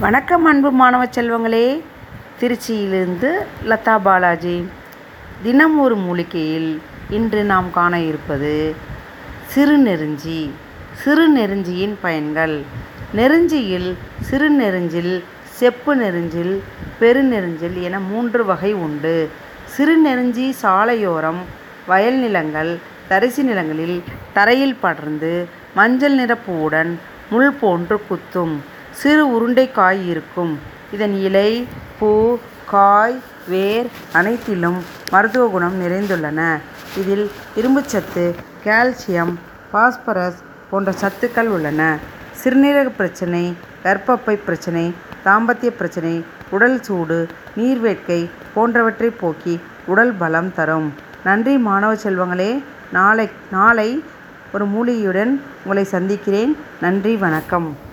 வணக்கம் அன்பு மாணவ செல்வங்களே. திருச்சியிலிருந்து லதா பாலாஜி. தினம் ஒரு மூலிகையில் இன்று நாம் காண இருப்பது சிறுநெருஞ்சி சிறுநெருஞ்சியின் பயன்கள். நெருஞ்சியில் சிறுநெருஞ்சில் செப்பு நெருஞ்சில் பெருநெருஞ்சில் என மூன்று வகை உண்டு. சிறுநெருஞ்சி சாலையோரம் வயல் நிலங்கள் தரிசு நிலங்களில் தரையில் படர்ந்து மஞ்சள் நிறப்பூவுடன் முள் போன்று குத்தும். சிறு உருண்டை காய் இருக்கும். இதன் இலை பூ காய் வேர் அனைத்திலும் மருத்துவ குணம் நிறைந்துள்ளன. இதில் இரும்புச்சத்து கால்சியம் பாஸ்பரஸ் போன்ற சத்துக்கள் உள்ளன. சிறுநீரக பிரச்சனை கர்ப்பப்பை பிரச்சனை தாம்பத்திய பிரச்சனை உடல் சூடு நீர்வேட்கை போன்றவற்றை போக்கி உடல் பலம் தரும். நன்றி மாணவ செல்வங்களே. நாளை நாளை ஒரு மூலிகையுடன் உங்களை சந்திக்கிறேன். நன்றி வணக்கம்.